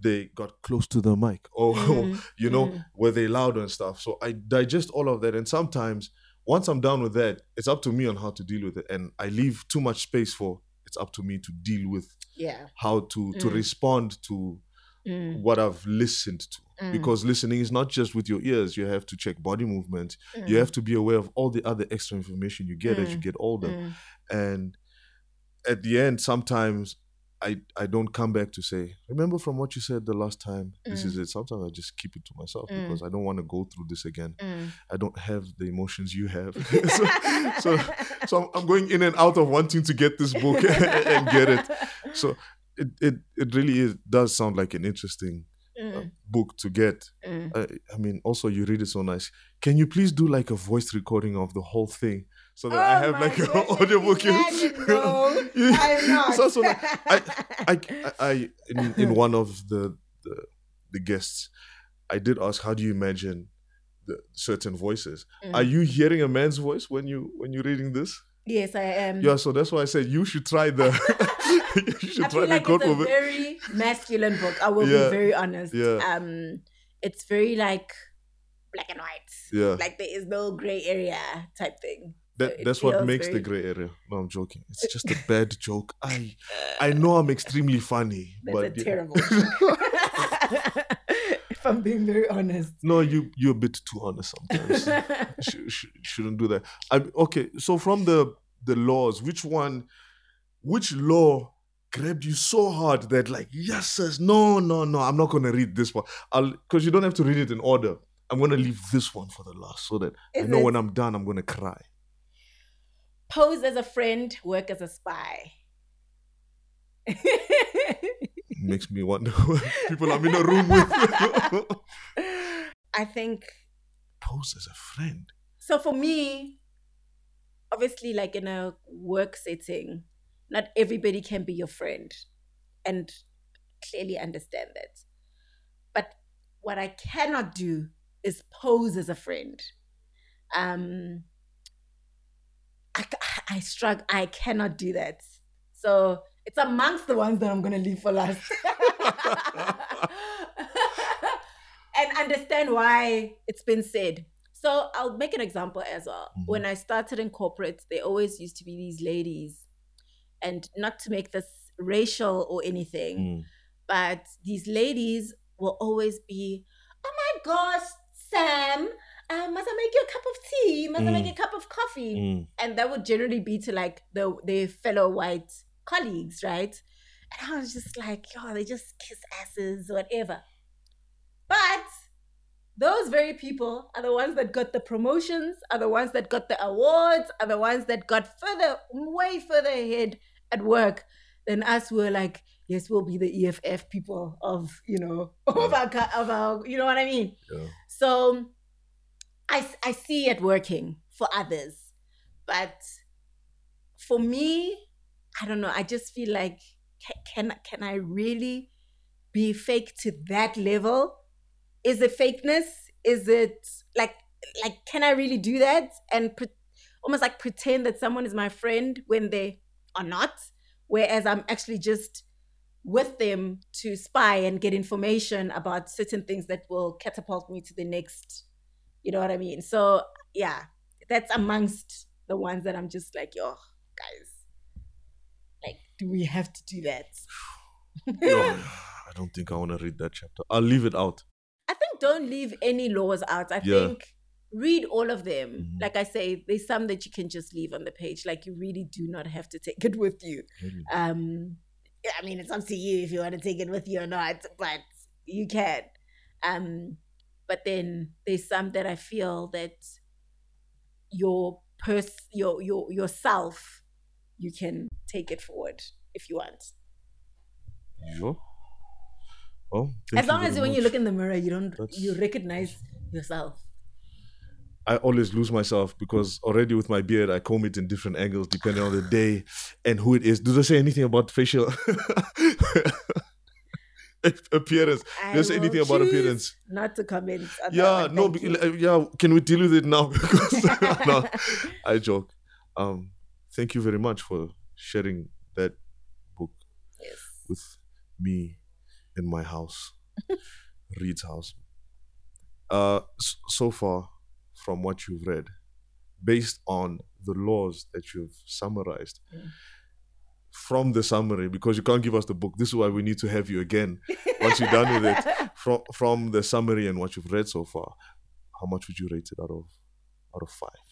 they got close to the mic or Mm, you know mm. were they loud and stuff? So I digest all of that, and sometimes once I'm done with that, it's up to me on how to deal with it, and I leave too much space for it's up to me to deal with yeah. how to to Mm. respond to Mm, what I've listened to. Mm, Because listening is not just with your ears. You have to check body movement. You mm, have to be aware of all the other extra information you get as you Mm. get older mm, and at the end sometimes i i don't come back to say remember from what you said the last time this is it sometimes i just keep it to myself Mm. because i don't want to go through this again mm. i don't have the emotions you have so, so so I'm- going in and out of wanting to get this book and get it so it it, it really is does sound like an interesting Mm, book to get mm. I, I mean also you read it so nice can you please do like a voice recording of the whole thing so that i Oh have like an audiobook no, You- I'm not. so- so like, I, I, I in, in one of the, the the guests, I did ask, how do you imagine the certain voices? Mm. Are you hearing a man's voice when you when you're reading this? Yes, I am. Yeah, so that's why I said you should try the you should I try feel the like it's a very masculine book. I will Yeah, be very honest. yeah. Um, it's very like black and white. Yeah, Like there is no gray area type thing. that, it that's what makes the gray area. No, I'm joking. It's just a bad joke. I I know I'm extremely funny, That's but a yeah. if I'm being very honest. no, you you're a bit too honest sometimes. sh- sh- shouldn't do that. I, okay, so from the the laws, which one, which law grabbed you so hard that like yes, says no, no, no, I'm not gonna read this one. I'll because you don't have to read it in order. I'm gonna leave this one for the last so that I know it when I'm done, I'm gonna cry. pose as a friend, work as a spy? Makes me wonder what people I'm in a room with. I think Pose as a friend. so for me obviously like in a work setting not everybody can be your friend and clearly understand that but what i cannot do is pose as a friend um i, I struggle i cannot do that so it's amongst the ones that i'm going to leave for last and understand why it's been said so I'll make an example as well. Mhm. When I started in corporate, there always used to be these ladies, and not to make this racial or anything, Mm, but these ladies will always be, "Oh my gosh, Sam, uh, must I make you a cup of tea? Must I make you a cup of coffee?" mm, And that would generally be to like the their fellow white colleagues, right? And I was just like, "Yo, they just kiss asses, whatever." But those very people are the ones that got the promotions, are the ones that got the awards, are the ones that got further, way further ahead at work than us. Who were like, yes, we'll be the EFF people of, you know, of our, of our, you know what I mean? yeah. So I see it working for others. But for me, I don't know. I just feel like, can, can I really be fake to that level? Is it fakeness? Is it like, like, can I really do that? And pre- almost like pretend that someone is my friend when they are not, whereas I'm actually just with them to spy and get information about certain things that will catapult me to the next you know what i mean so yeah that's amongst the ones that i'm just like yo guys do we have to do that No, I don't think I want to read that chapter. I'll leave it out. i think don't leave any laws out i Yeah. think read all of them Mhm. like i say there's some that you can just leave on the page like you really do not have to take it with you um i mean it's up to you if you want to take it with you or not but you can um but then there's some that i feel that your pers your your yourself you can take it forward if you want Sure. Well, as long as when you look in the mirror you don't That's- you recognize yourself I always lose myself because already with my beard, I comb it in different angles depending on the day and who it is. Do they say anything about facial appearance? I Do they say anything about appearance? Not to comment. Yeah, no, you. yeah. Can we deal with it now? Because no, I joke. Um, thank you very much for sharing that book yes. with me in my house, Reed's house. Uh, so far, from what you've read, based on the laws that you've summarized, Mm. from the summary, because you can't give us the book, this is why we need to have you again once you're done with it. From from the summary and what you've read so far, how much would you rate it out of out of five?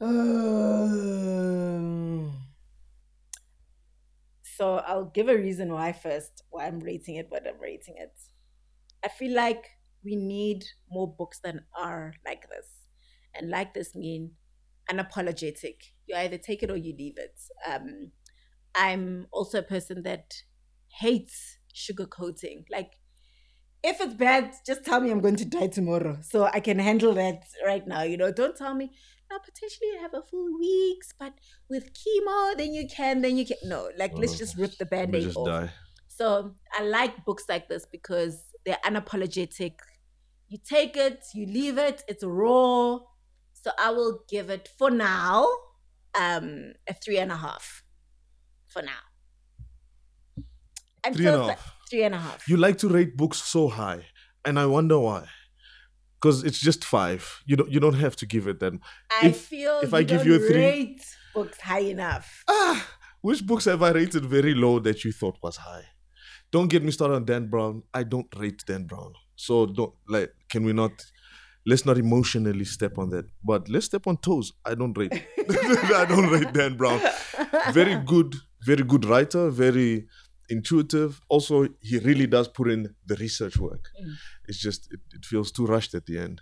Um, so I'll give a reason why first, why I'm rating it, what I'm rating it. I feel like we need more books than are like this. And like this mean unapologetic. You either take it or you leave it. Um, I'm also a person that hates sugarcoating. Like, if it's bad, just tell me I'm going to die tomorrow. So I can handle that right now. You know, don't tell me, now potentially you have a full weeks, but with chemo, then you can, then you can. No, like, let's Oh, just rip the band aid just off. die. So I like books like this because they're unapologetic. You take it, you leave it, it's raw. So I will give it for now um a three and a half. For now. I'm Three and a half. Three and a half. You like to rate books so high, and I wonder why. Because it's just five. You don't you don't have to give it then. I if- feel if I give you a three- rate books high enough. Ah, which books have I rated very low that you thought was high? Don't get me started on Dan Brown. I don't rate Dan Brown. So don't like. Can we not? Let's not emotionally step on that. But let's step on toes. I don't rate. I don't rate Dan Brown. Very good, very good writer. Very intuitive. Also, he really does put in the research work. Mm. It's just it, it feels too rushed at the end.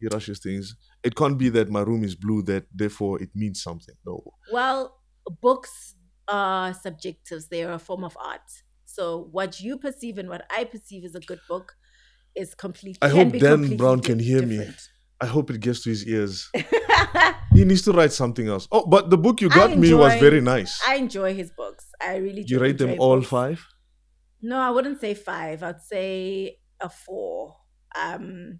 He rushes things. It can't be that my room is blue. That therefore it means something. No. Well, books are subjectives. They are a form of art. So what you perceive and what I perceive as a good book is completely. I can hope Dan Brown can hear me. I hope it gets to his ears. He needs to write something else. Oh, but the book you got me was very nice. I enjoy his books. I really do. you rate them all books. five? No, I wouldn't say five. I'd say a four. Um,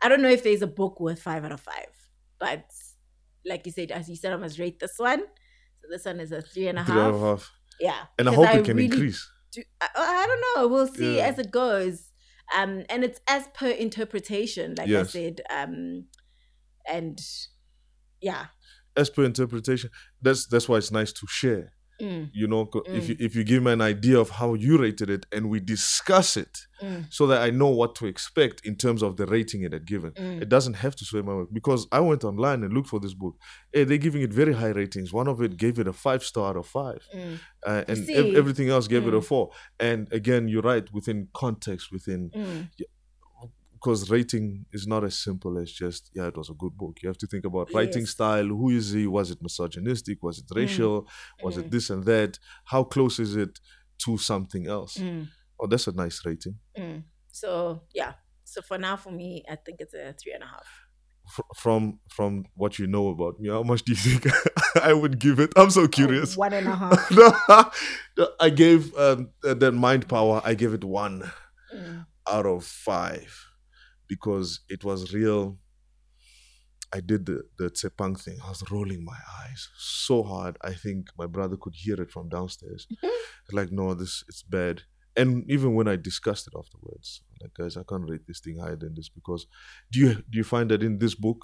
I don't know if there's a book worth five out of five, but like you said, as you said, I must rate this one. So this one is a three and a Three and half. a half. Yeah, And I hope it can really increase. do- I, I don't know. We'll see Yeah. as it goes. Um, and it's as per interpretation, like I said. Um, and yeah. As per interpretation. That's that's why it's nice to share. Mm, You know, 'cause if Mm. you if you give me an idea of how you rated it and we discuss it mm, so that I know what to expect in terms of the rating it had given. mm. It doesn't have to sway my work because I went online and looked for this book. Hey, they're giving it very high ratings. One of it gave it a five star out of five. mm, uh, and ev- everything else gave it a mm. four. And again, you're right within context, within mm. Because rating is not as simple as just yeah, it was a good book. You have to think about writing style. Who is he? Was it misogynistic? Was it Mm, racial? Was it this and that? How close is it to something else? Mm, Oh, that's a nice rating. mm. So yeah. So for now, for me, I think it's a three and a half. From from what you know about me, how much do you think I would give it? I'm so curious. Oh, one and a half. no, I gave um, that mind power. I gave it one. Mm, out of five because it was real. I did the, the Tshepang thing. I was rolling my eyes so hard. I think my brother could hear it from downstairs. like, no, this it's bad. And even when I discussed it afterwards, like guys, I can't rate this thing higher than this because do you do you find that in this book,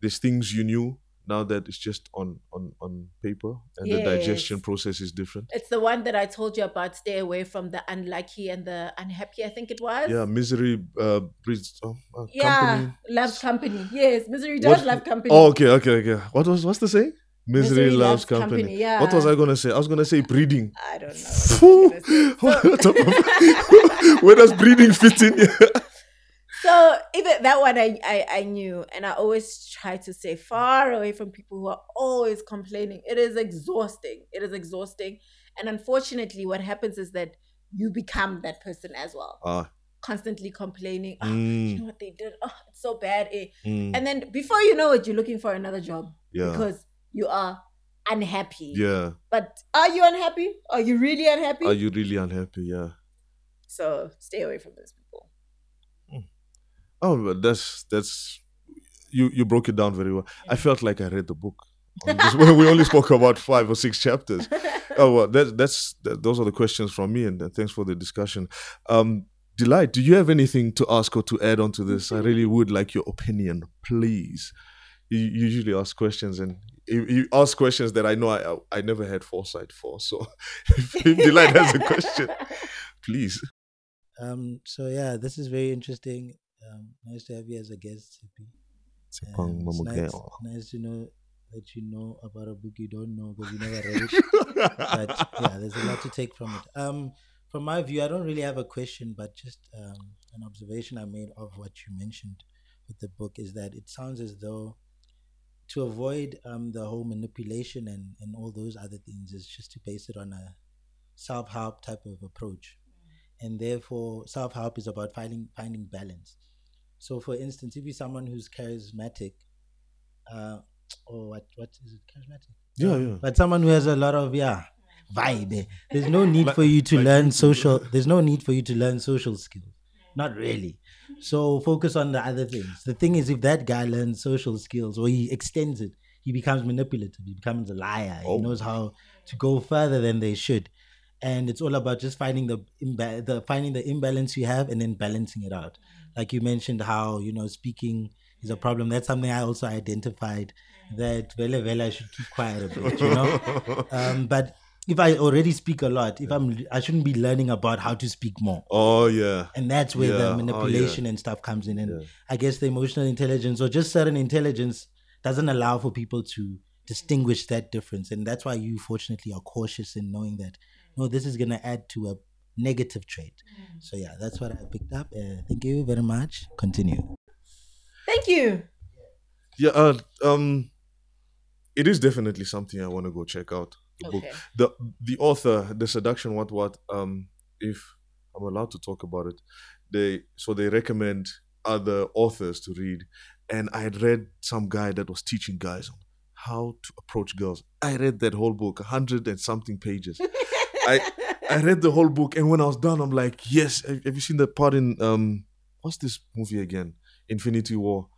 there's things you knew now that it's just on on on paper and the digestion process is different. It's the one that I told you about. Stay away from the unlucky and the unhappy. I think it was. Yeah, misery uh, breeds uh, uh, Yeah, company. loves company. Yes, misery does What- love company. Oh, okay, okay, okay. What was what's the saying? Misery, loves, company. Yeah. What was I gonna say? I was gonna say breeding. I don't know. What I was gonna say. What So- the- Where does breeding fit in? So even that one I, I I knew, and I always try to stay far away from people who are always complaining. It is exhausting. It is exhausting, and unfortunately, what happens is that you become that person as well. Ah, constantly complaining. "Ah, Mm. you know what they did? Oh, it's so bad. eh." Mm. And then before you know it, you're looking for another job Yeah. because you are unhappy. Yeah. But are you unhappy? Are you really unhappy? Are you really unhappy? Yeah. so stay away from those people. Oh, but that's that's you you broke it down very well. I felt like I read the book. On this- when we only spoke about five or six chapters. Oh well, that, that's that, those are the questions from me, and uh, thanks for the discussion. Um, Delight, do you have anything to ask or to add on to this? I really would like your opinion, please. You you usually ask questions, and you, you ask questions that I know I I, I never had foresight for. So, if, if Delight has a question, please. Um, so yeah, this is very interesting. Um, nice to have you as a guest, Tshepi. Um, it's nice, nice to know that you know about a book you don't know because you never read it. but yeah, there's a lot to take from it. Um, from my view, I don't really have a question, but just um, an observation I made of what you mentioned with the book is that it sounds as though to avoid um, the whole manipulation and, and all those other things is just to base it on a self help type of approach. And therefore, self help is about finding finding balance. So, for instance, if you're someone who's charismatic, uh, or what what is it, charismatic? Yeah, yeah. But someone who has a lot of yeah vibe. eh, There's no need for you to learn social. There's no need for you to learn social skills. Not really. So focus on the other things. The thing is, if that guy learns social skills or he extends it, he becomes manipulative. He becomes a liar. Oh. He knows how to go further than they should. And it's all about just finding the, imba- the finding the imbalance you have and then balancing it out. Like you mentioned, how you know speaking is a problem. That's something I also identified that Vela Vela I should keep quiet a bit. You know, um, but if I already speak a lot, if I'm, I shouldn't be learning about how to speak more. oh yeah. And that's where Yeah, oh, the yeah. manipulation and stuff comes in. And Yeah. I guess the emotional intelligence or just certain intelligence doesn't allow for people to distinguish that difference. And that's why you fortunately are cautious in knowing that, no, this is going to add to a negative trait. So yeah, that's what I picked up. Uh, thank you very much. Continue. Thank you. Yeah, uh, um, it is definitely something I want to go check out. The book. Okay. The the author, the seduction, what what. Um, if I'm allowed to talk about it, they so they recommend other authors to read, and I had read some guy that was teaching guys on how to approach girls. I read that whole book, a hundred and something pages. I I read the whole book, and when I was done, I'm like, yes. Have have you seen that part in um, what's this movie again? Infinity War,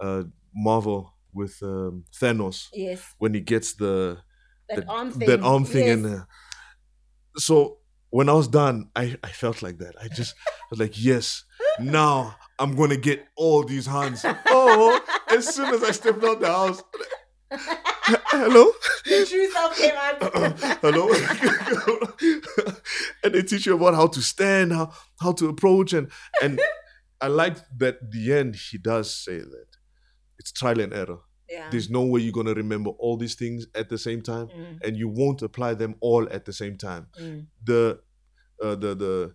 uh, Marvel with um, Thanos yes. when he gets the That that, arm thing. that arm thing, yes. and uh, so when I was done, I I felt like that. I just was like, yes, now I'm gonna get all these hands. Oh, as soon as I stepped out the house, hello. the true self came out. Hello. and they teach you about how to stand, how how to approach, and and I like that the end he does say that it's trial and error. yeah. There's no way you're gonna remember all these things at the same time, Mm, and you won't apply them all at the same time. mm, The uh, the the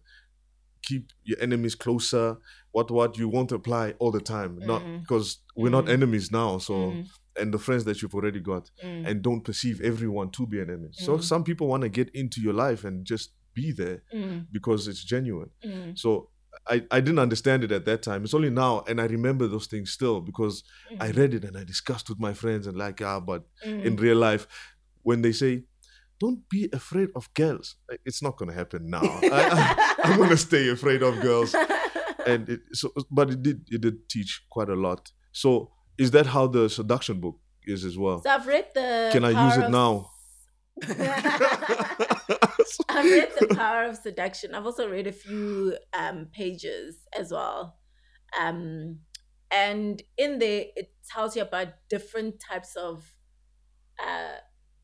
keep your enemies closer. What what you won't apply all the time, not Mhm. because we're not Mhm. enemies now. So mm, and the friends that you've already got mm. and don't perceive everyone to be an enemy. So Mm. some people want to get into your life and just be there Mm, because it's genuine. mm, So I, I didn't understand it at that time. It's only now, and I remember those things still because I mm, read it and I discussed with my friends and like, ah, but mm. in real life, when they say, "Don't be afraid of girls," it's not gonna happen now. I, I, am gonna stay afraid of girls, and it, so, but it did it did teach quite a lot. So is that how the seduction book is as well? So I've read the. Can I use it of- now? I've read The Power of Seduction. I've also read a few um, pages as well. Um, and in there, it tells you about different types of uh,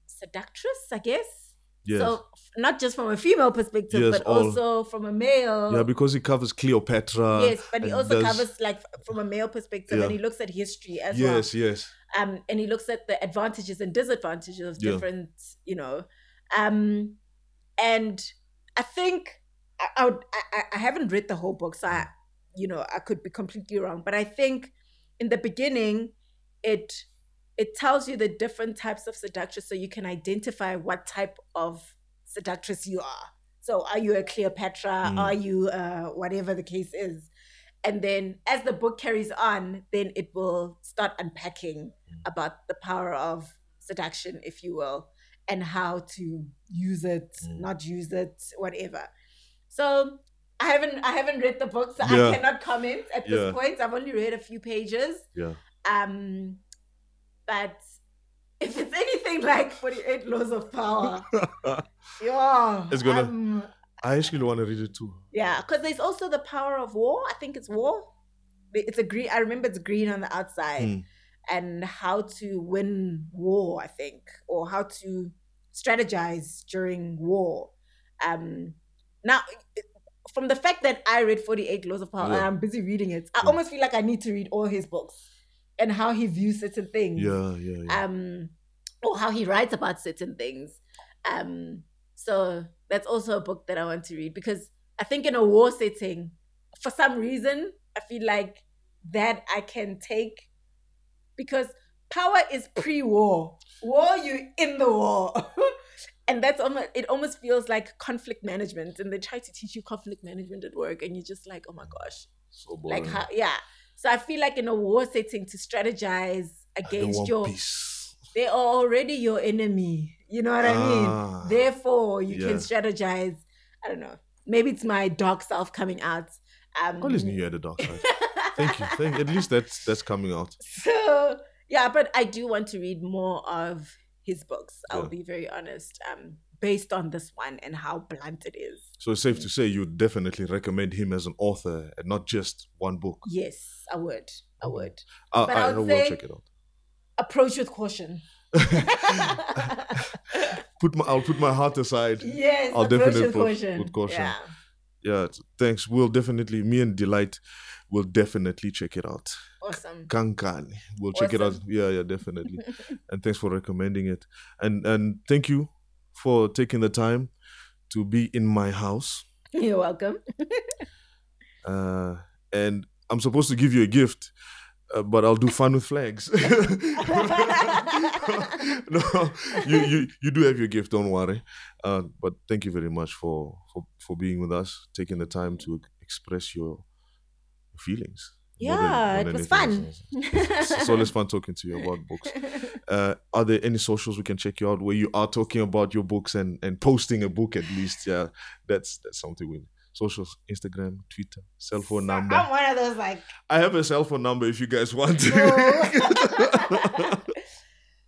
seductress, I guess. Yes. So, not just from a female perspective, Yes, but all. also from a male. yeah, because he covers Cleopatra. yes, but he also covers like from a male perspective, Yeah. and he looks at history as well Yes, yes. um, and he looks at the advantages and disadvantages of Yeah. different, you know, um, and I think I, I, would, I, I- I haven't read the whole book, so I, you know, I could be completely wrong, but I think in the beginning, it it tells you the different types of seductress, so you can identify what type of seductress you are. So, are you a Cleopatra? Mm. Are you uh, whatever the case is? And then, as the book carries on, then it will start unpacking Mm. about the power of seduction, if you will, and how to use it, Mm. not use it, whatever. So, I haven't I haven't read the book, so Yeah. I cannot comment at this Yeah. point. I've only read a few pages. Yeah. Um, but if it's anything like 48 Laws of Power, yeah, It's gonna- um, I actually want to read it too. yeah, because there's also the power of war. I think it's war. It's a green. I remember it's green on the outside, Mm. and how to win war. I think, or how to strategize during war. Um, now, from the fact that I read 48 Laws of Power and I'm busy reading it, I Yeah. almost feel like I need to read all his books and how he views certain things. Yeah, yeah, yeah. um or how he writes about certain things. Um so that's also a book that i want to read because i think in a war setting for some reason i feel like that i can take because power is pre-war. War you in the war. And that's almost it almost feels like conflict management. And they try to teach you conflict management at work and you're just like oh my gosh. So boring. like how yeah so i feel like in a war setting to strategize against your peace. they are already your enemy you know what i mean Ah, therefore you yeah. can strategize i don't know maybe it's my dark self coming out um I always knew you had a dark side. Thank you. Thank At least that's that's coming out. so yeah but i do want to read more of his books i'll Yeah. be very honest um based on this one and how blunt it is So it's safe to mm. say you definitely recommend him as an author and not just one book. yes i would i mm-hmm. would I, But I, I will check it out. approach with caution put my I'll put my heart aside. yes I'll approach definitely with caution with caution. yeah Yeah, thanks. We'll definitely me and Delight will definitely check it out. awesome Kankani. We'll check it out. Yeah, yeah, definitely. and thanks for recommending it. And and thank you for taking the time to be in my house. you're welcome Uh, and I'm supposed to give you a gift, uh, but I'll do fun with flags. no, you, you you do have your gift. Don't worry. Uh, but thank you very much for for for being with us, taking the time to express your feelings. more than- Yeah, it was fun. else. It's, it's always fun talking to you about books. Uh, are there any socials we can check you out where you are talking about your books and and posting a book at least? Yeah, that's that's something we socials, Instagram, Twitter, cell phone number. I'm one of those like I have a cell phone number if you guys want to.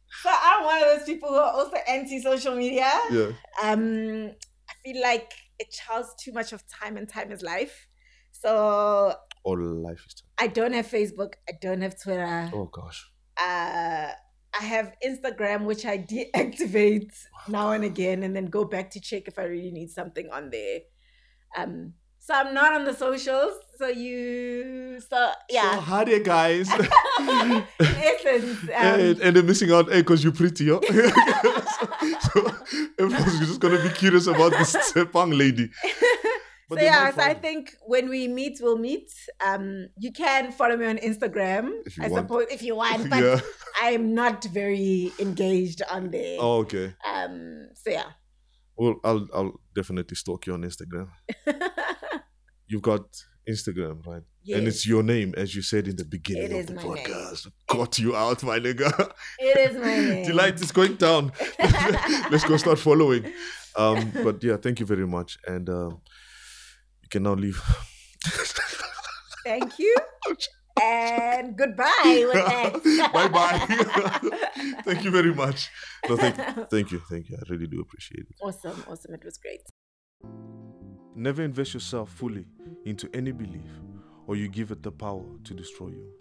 so I'm one of those people who are also anti-social media. yeah. Um I feel like it charles too much of time and time is life. So All life is time. I don't have Facebook, I don't have Twitter. Oh gosh. Uh I have Instagram which I deactivate now and again and then go back to check if I really need something on there. Um so I'm not on the socials. So you so yeah. So hi there, guys. in essence, um, and, and they're missing out because you're pretty, yo. so, so everyone's just gonna be curious about this Tshepang lady. But so they yeah, so I think when we meet, we'll meet. Um, you can follow me on Instagram, If you I want. suppose, if you want, but yeah. I'm not very engaged on there. Oh, okay. Um, so yeah. Well, I'll I'll definitely stalk you on Instagram. You've got Instagram, right? And it's your name, as you said in the beginning of the name. podcast. Got you out, my nigga. it is my name. Delight is going down. Let's go start following. Um, but yeah, thank you very much, and um, you can now leave. Thank you. and goodbye bye bye. thank you very much. No, thank, thank you, thank you. I really do appreciate it. awesome, awesome. It was great. Never invest yourself fully into any belief, or you give it the power to destroy you.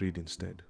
Read instead.